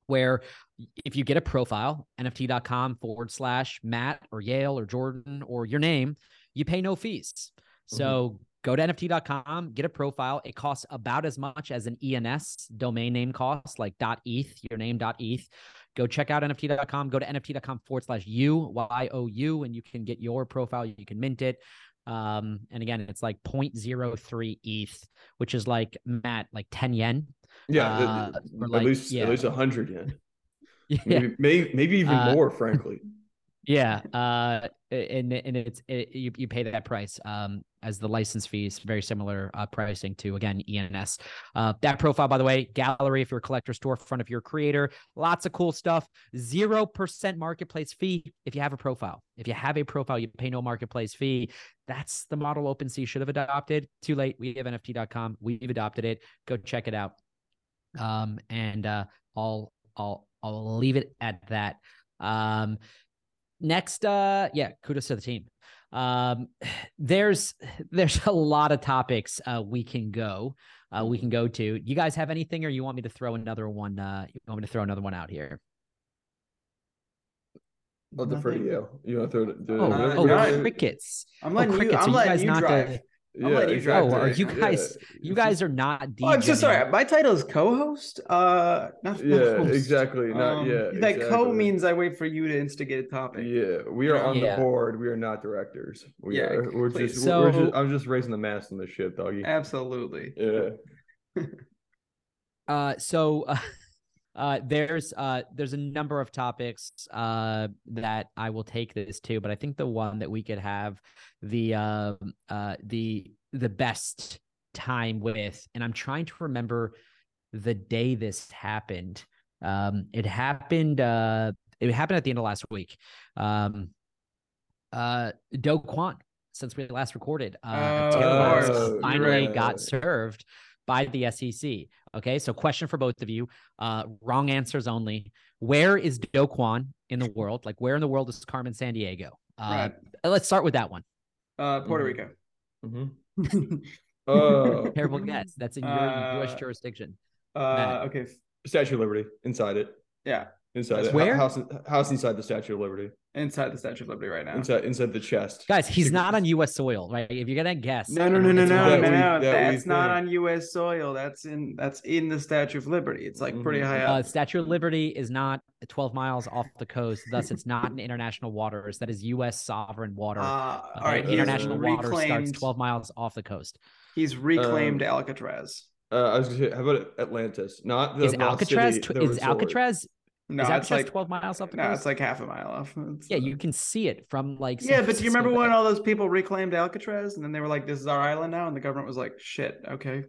where if you get a profile, NFT.com forward slash Matt or Yale or Jordan or your name, you pay no fees. So go to NFT.com, get a profile. It costs about as much as an ENS domain name cost, like .eth, your name .eth. Go check out NFT.com. Go to NFT.com forward slash U, Y O U, and you can get your profile. You can mint it. Um, and again, it's like 0.03 ETH, which is like Matt, like 10 yen. Yeah, Uh, at like- least yeah. at least a hundred yen. Yeah. Maybe, may, maybe even Uh, more, frankly. Yeah, uh, and and it's it, you you pay that price um as the license fees, very similar uh, pricing to again ENS. Uh, that profile, by the way, gallery if you're a collector storefront, if you're a creator, lots of cool stuff. Zero percent marketplace fee if you have a profile. If you have a profile, you pay no marketplace fee. That's the model OpenSea should have adopted. Too late. We have NFT.com. We've adopted it. Go check it out. Um, and uh, I'll I'll I'll leave it at that. Um, next uh yeah kudos to the team um there's there's a lot of topics uh we can go uh we can go to you guys have anything or you want me to throw another one uh you want me to throw another one out here I'll defer to you. You want to throw it? Do oh, it- Uh, oh you're not- doing. crickets I'm oh letting you. crickets I'm so you letting guys you not drive. The I'm letting you drive oh are today. you guys you guys are not Oh, I'm so sorry. My title is co-host. Uh, not Yeah, host. exactly. Not Um, yeah. That co means I wait for you to instigate a topic. Yeah, we are on Yeah. the board. We are not directors. We Yeah, are. We're please. just, we're So- just. I'm just raising the mast on this ship, doggy. Absolutely. Yeah. Uh, so uh, uh, there's uh, there's a number of topics uh, that I will take this to, but I think the one that we could have the uh, uh, the the best time with, and I'm trying to remember the day this happened. Um, it happened. Uh, it happened at the end of last week. Um, uh, Do Kwon, since we last recorded, uh, Oh, Taylor of Labs course. You're finally right. got served by the SEC. Okay, so question for both of you. Uh, wrong answers only. Where is Do Kwon in the world? Like, where in the world is Carmen San Diego? Uh, Right. Let's start with that one. Uh, Puerto. Rico. Mm-hmm. Uh, Terrible guess. That's in your U.S. Uh, jurisdiction. uh, okay. Statue of Liberty inside it. Yeah. Inside That's it. where? House, house inside the Statue of Liberty. Inside the Statue of Liberty right now. Inside inside the chest. Guys, he's not on U.S. soil, right? If you're gonna guess, No, no, no, no, it's no, no, That no. that we That's not think. on U.S. soil. That's in that's in the Statue of Liberty. It's like pretty Mhm. high Uh, up. Statue of Liberty is not 12 miles off the coast, thus it's not in international waters. That is U.S. sovereign water. Uh, Okay? all right. he's international water starts 12 miles off the coast. He's reclaimed Um, Alcatraz. Uh, I was gonna say, how about Atlantis? Not the is Alcatraz city, tw- the is resort. Alcatraz No, is it's like 12 miles off the no, coast? it's like half a mile off. It's- yeah, you can see it from like. Yeah, but do you remember when all those people reclaimed Alcatraz and then they were like, "This is our island now," and the government was like, "Shit, okay."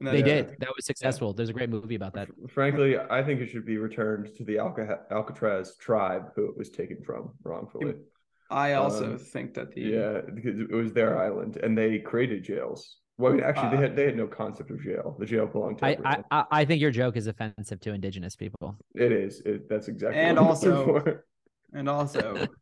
And then- they Yeah. did? That was successful. There's a great movie about that. Frankly, I think it should be returned to the Alca- Alcatraz tribe who it was taken from wrongfully. I also Um, think that the Yeah, because it was their island, and they created jails. Well, I mean, actually, Uh, they had they had no concept of jail. The jail belonged to I, everyone. I I I think your joke is offensive to indigenous people. it is. It, that's exactly. And what also- for. and also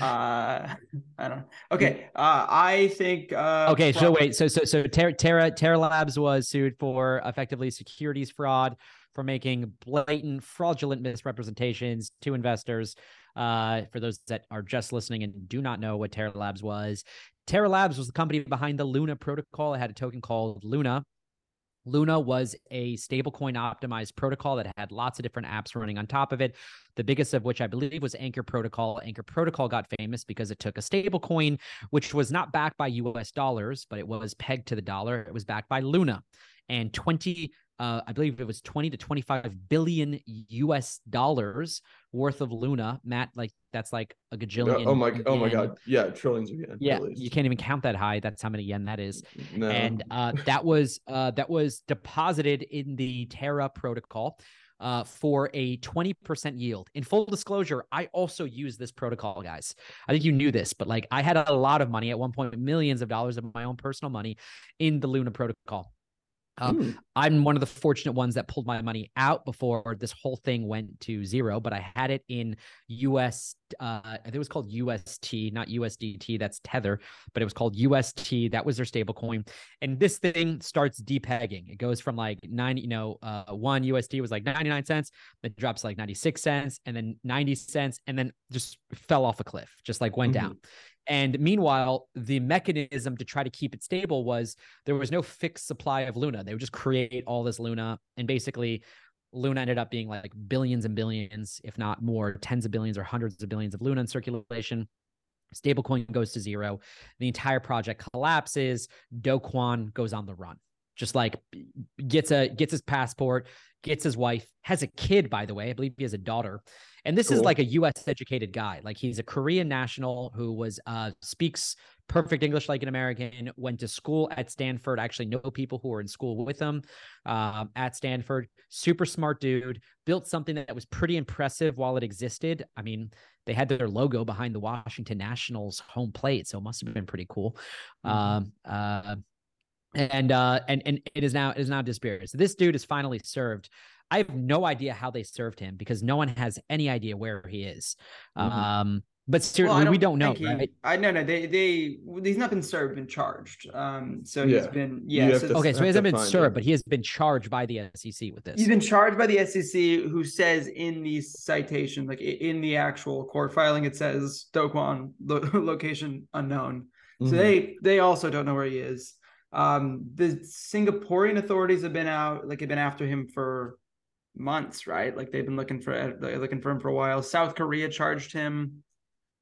Uh, I don't know. Okay. Uh, I think. Uh, okay. So wait. So so so Terra Terra Terra Labs was sued for effectively securities fraud for making blatant fraudulent misrepresentations to investors. Uh, for those that are just listening and do not know what Terra Labs was, Terra Labs was the company behind the Luna protocol. It had a token called Luna. Luna was a stablecoin optimized protocol that had lots of different apps running on top of it. The biggest of which I believe was Anchor Protocol. Anchor Protocol got famous because it took a stablecoin, which was not backed by US dollars, but it was pegged to the dollar. It was backed by Luna. And 20 uh, I believe it was 20 to 25 billion US dollars worth of Luna. Matt, like that's like a gajillion. Oh my, yen. oh my God. Yeah. Trillions of yen. Yeah. You can't even count that high. That's how many yen that is. No. And uh, that was, uh, that was deposited in the Terra protocol uh, for a 20% yield. In full disclosure, I also use this protocol, guys. I think you knew this, but like I had a lot of money at one point, millions of dollars of my own personal money in the Luna protocol. Um, mm. I'm one of the fortunate ones that pulled my money out before this whole thing went to zero, but I had it in US. Uh, I think it was called UST, not USDT. That's Tether, but it was called UST. That was their stable coin. And this thing starts depegging. It goes from like nine, you know, uh, one USD was like 99 cents, it drops like 96 cents, and then 90 cents, and then just fell off a cliff, just like went mm-hmm. down. And meanwhile, the mechanism to try to keep it stable was there was no fixed supply of Luna. They would just create all this Luna. And basically, Luna ended up being like billions and billions, if not more, tens of billions or hundreds of billions of Luna in circulation. Stablecoin goes to zero. The entire project collapses. Do Kwon goes on the run. Just like gets a gets his passport, gets his wife, has a kid, by the way. I believe he has a daughter. And this cool. is like a US educated guy. Like he's a Korean national who was uh speaks perfect English like an American, went to school at Stanford. I actually know people who were in school with him um, at Stanford. Super smart dude, built something that was pretty impressive while it existed. I mean, they had their logo behind the Washington Nationals home plate, so it must have been pretty cool. Mm-hmm. Um, uh, and uh, and and it is now it is now disappeared. So this dude is finally served I have no idea how they served him because no one has any idea where he is. Mm-hmm. Um, but seriously, well, don't we don't know, he, right? I no no they they he's not been served, been charged. Um, so yeah. he's been yeah. So okay, so he hasn't been served, it. but he has been charged by the SEC with this. He's been charged by the SEC, who says in the citation, like in the actual court filing, it says Do Kwon lo- location unknown. Mm-hmm. So they they also don't know where he is. Um, the Singaporean authorities have been out, like have been after him for months, right? Like they've been looking for looking for him for a while. South Korea charged him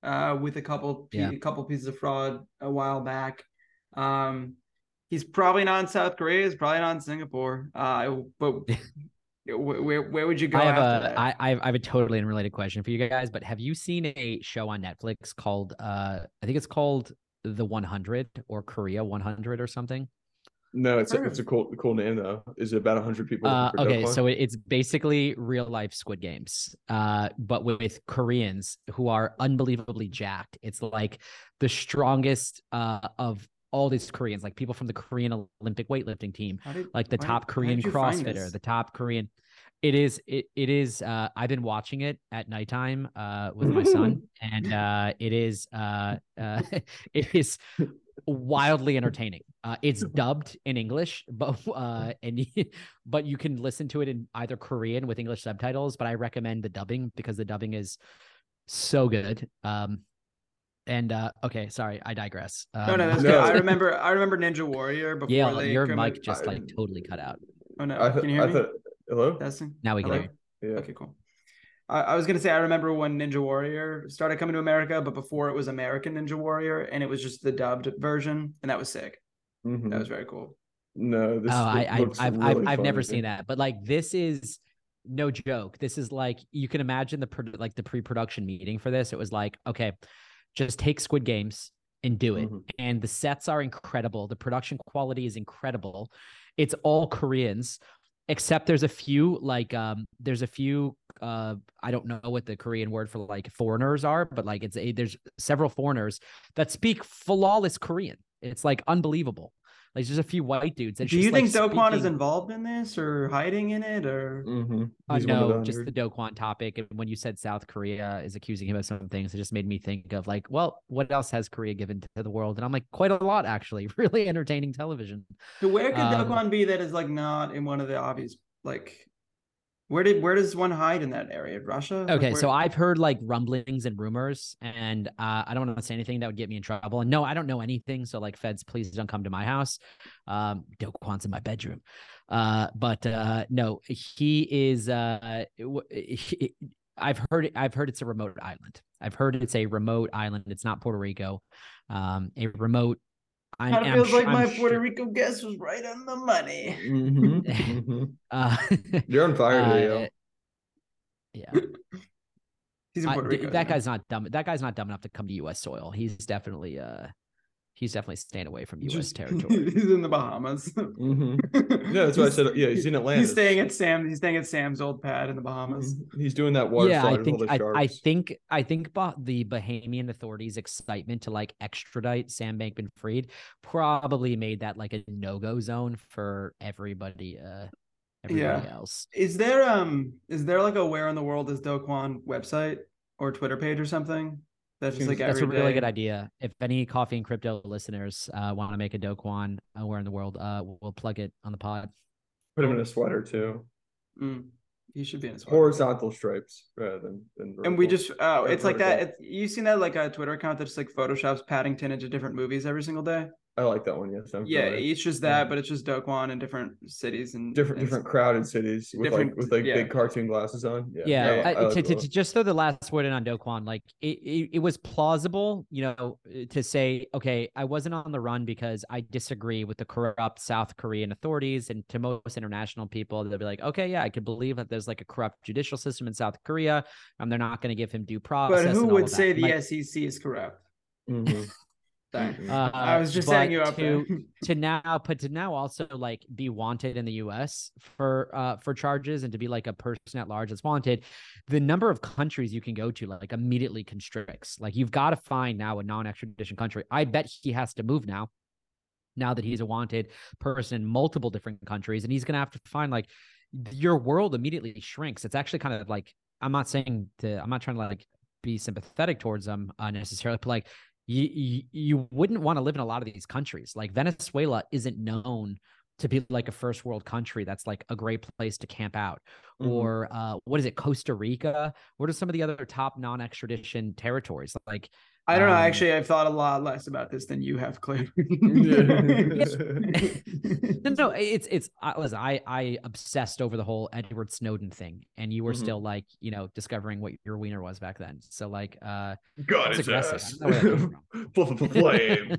uh, with a couple yeah. a couple pieces of fraud a while back. Um, he's probably not in South Korea. He's probably not in Singapore. Uh, but where where would you go? I have a that? I, I have a totally unrelated question for you guys. But have you seen a show on Netflix called uh I think it's called The 100 or Korea 100 or something? No, it's a, it's a cool cool name though. Is it about hundred people? Uh, okay, so it's basically real life Squid Games, uh, but with Koreans who are unbelievably jacked. It's like the strongest uh, of all these Koreans, like people from the Korean Olympic weightlifting team, did, like the why, top Korean CrossFitter, the top Korean. It is it it is. Uh, I've been watching it at nighttime uh, with my son, and uh, it is uh, uh, it is wildly entertaining. Uh, it's dubbed in English, but uh, and but you can listen to it in either Korean with English subtitles. But I recommend the dubbing because the dubbing is so good. Um, and uh, okay, sorry, I digress. Um, no, no, that's no. good. I remember, I remember Ninja Warrior before. Yeah, your mic just like totally cut out. Oh no, th- can you hear I me? Thought, hello. Testing. Now we can hear you. Yeah. Okay, cool. I, I was gonna say I remember when Ninja Warrior started coming to America, but before it was American Ninja Warrior, and it was just the dubbed version, and that was sick. Mm-hmm. That was very cool. No, this. Oh, I, I, I've, really I've, I've never seen that, but like this is no joke. This is like you can imagine the like the pre-production meeting for this. It was like, okay, just take Squid Games and do it. Mm-hmm. And the sets are incredible. The production quality is incredible. It's all Koreans except there's a few like um there's a few uh i don't know what the korean word for like foreigners are but like it's a there's several foreigners that speak flawless korean. It's like unbelievable Like there's a few white dudes. Do you think like Do is involved in this or hiding in it or? Mm-hmm. Uh, no, just the Do topic. And when you said South Korea is accusing him of some things, it just made me think of like, well, what else has Korea given to the world? And I'm like, quite a lot actually. Really entertaining television. So where could um, be that is like not in one of the obvious like where did where does one hide in that area? Russia? Okay, like so I've heard like rumblings and rumors, and uh, I don't want to say anything that would get me in trouble. And no, I don't know anything. So like, feds, please don't come to my house. Um, Do Kwon's in my bedroom. Uh, but uh, no, he is. Uh, he, I've heard I've heard it's a remote island. I've heard it's a remote island. It's not Puerto Rico. Um, a remote I kind of feels like I'm my Puerto Rico guess was right on the money. Mm-hmm. mm-hmm. uh, You're on fire today, uh, Yeah. He's in Puerto Rico. That guy's not dumb. That guy's not dumb enough to come to U.S. soil. He's definitely uh he's definitely staying away from U.S. Just, territory. he's in the Bahamas. Mm-hmm. Yeah, that's what I said. Yeah, he's in Atlanta. He's staying at Sam. He's staying at Sam's old pad in the Bahamas. Mm-hmm. He's doing that water. Yeah, I think. I, I, think. I think. the Bahamian authorities' excitement to like extradite Sam Bankman-Fried probably made that like a no-go zone for everybody. Uh, everybody yeah. else. Is there um? Is there like a where in the world is Do Kwon website or Twitter page or something? That's just like that's a really good idea. If any coffee and crypto listeners uh, want to make a Do Kwon uh, where in the world, uh, we'll plug it on the pod. Put him in a sweater too. Mm, he should be in a sweater. Horizontal stripes rather than, than And we just oh, it's like that. It's, you seen that like a Twitter account that just like photoshops Paddington into different movies every single day. I like that one. Yes. I'm yeah, it's just that, yeah. but it's just Do Kwon in different cities and different different crowded cities with like with like yeah. big cartoon glasses on. Yeah. Yeah. I, I, I like to, to, to, just throw the last word in on Do Kwon, like it, it, it, was plausible, you know, to say, okay, I wasn't on the run because I disagree with the corrupt South Korean authorities, and to most international people, they'll be like, okay, yeah, I can believe that there's like a corrupt judicial system in South Korea, and they're not going to give him due process. But who would say the like, SEC is corrupt? Mm-hmm. Uh, I was just saying you up to to now, but to now also like be wanted in the U.S. for uh for charges and to be like a person at large that's wanted, the number of countries you can go to like immediately constricts. Like you've got to find now a non-extradition country. I bet he has to move now. Now that he's a wanted person in multiple different countries, and he's gonna have to find like your world immediately shrinks. It's actually kind of like I'm not saying to I'm not trying to like be sympathetic towards them uh, necessarily, but like you, you, you wouldn't want to live in a lot of these countries. Like Venezuela isn't known to be like a first world country that's like a great place to camp out mm-hmm. or uh, what is it costa rica what are some of the other top non-extradition territories like I don't um, know. Actually, I've thought a lot less about this than you have, Clay. no, no, it's it's. Uh, listen, I I obsessed over the whole Edward Snowden thing, and you were mm-hmm. still like, you know, discovering what your wiener was back then. So like, uh, God, it's aggressive. Flame.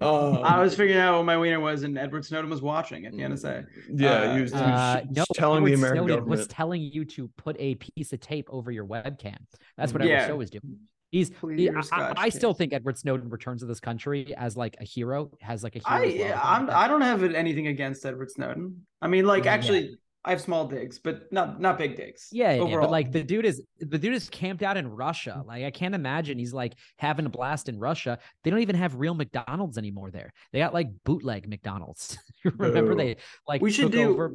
Um, I was figuring out what my wiener was, and Edward Snowden was watching at the NSA. Yeah, uh, he was, he was uh, no, telling Edward the American Snowden government was telling you to put a piece of tape over your webcam. That's what yeah. Edward Show was doing. He's. He, I, I, still think Edward Snowden returns to this country as like a hero. Has like a hero. I yeah, I'm, I don't have anything against Edward Snowden. I mean, like actually. Yeah. I have small digs, but not not big digs. Yeah, yeah, but like the dude is the dude is camped out in Russia. Like I can't imagine he's like having a blast in Russia. They don't even have real McDonald's anymore there. They got like bootleg McDonald's. Remember they like we should do over...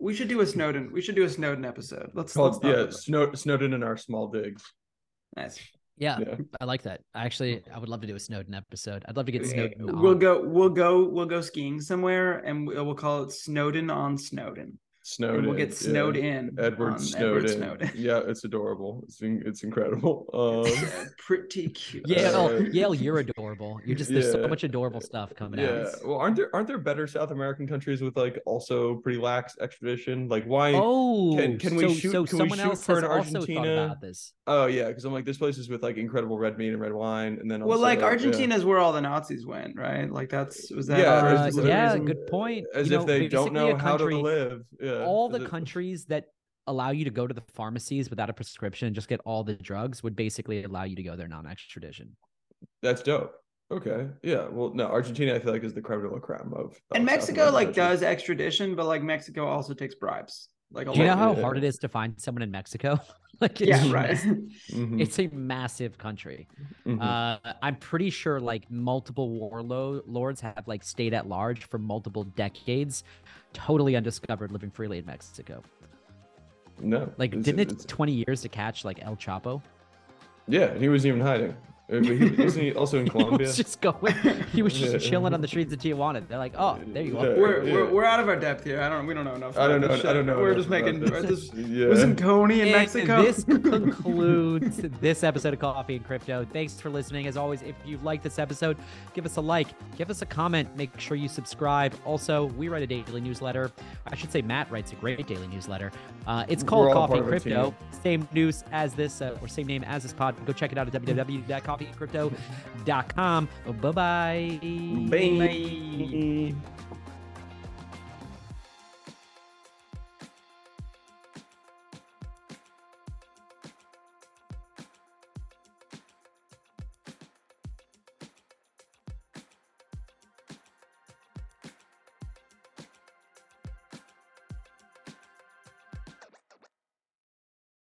we should do a Snowden. We should do a Snowden episode. Let's, let's yeah, Snow, Snowden in our small digs. Nice. Yeah, yeah, I like that. Actually, I would love to do a Snowden episode. I'd love to get eh, Snowden. We'll go. We'll go. We'll go skiing somewhere, and we'll call it Snowden on Snowden. Snowden. And we'll get snowed yeah. in. Edward Snowden. Edward Snowden. Yeah, it's adorable. It's it's incredible. Um, pretty cute. Yale, uh, Yale, you're adorable. You're just there's yeah. so much adorable stuff coming yeah. out. Yeah. Well, aren't there aren't there better South American countries with like also pretty lax extradition? Like why? Oh, can, can we so, shoot? So can someone we shoot else for has Argentina? Also about this. Oh yeah, because I'm like this place is with like incredible red meat and red wine, and then well, like Argentina is where all the Nazis went, right? Like that's was that? Yeah, uh, yeah, good point. As you if know, they don't know how to live. Yeah, all the countries countries that allow you to go to the pharmacies without a prescription and just get all the drugs would basically allow you to go there non-extradition. That's dope. Okay. Yeah. Well, no, Argentina, I feel like is the creme de la creme of. And Mexico like does extradition, but like Mexico also takes bribes. Like a Do you know how hard it is to find someone in Mexico? like, it's, Yeah, right. Mhm, it's a massive country. mhm. Uh, I'm pretty sure like multiple warlords have like stayed at large for multiple decades, totally undiscovered, living freely in Mexico. no, Like, didn't it it's- 20 years to catch like El Chapo? Yeah, and he wasn't even hiding. Uh, But he, wasn't he also in He Colombia? was just going. He was just Yeah. chilling on the streets of Tijuana. They're like, oh, there you Yeah. We're, Yeah. we're, we're out of our depth here. I don't. We don't know enough. I don't know. Shit. I don't know. We're just making. about This, Yeah. Wasn't Coney in And Mexico? This concludes this episode of Coffee and Crypto. Thanks for listening. As always, if you like this episode, give us a like, give us a comment, make sure you subscribe. Also, we write a daily newsletter. I should say Matt writes a great daily newsletter. Uh, it's called Coffee and part of Crypto. Same news as this, uh, or same name as this pod. Go check it out at www.coffeeandcrypto.com. Bye bye. Bye.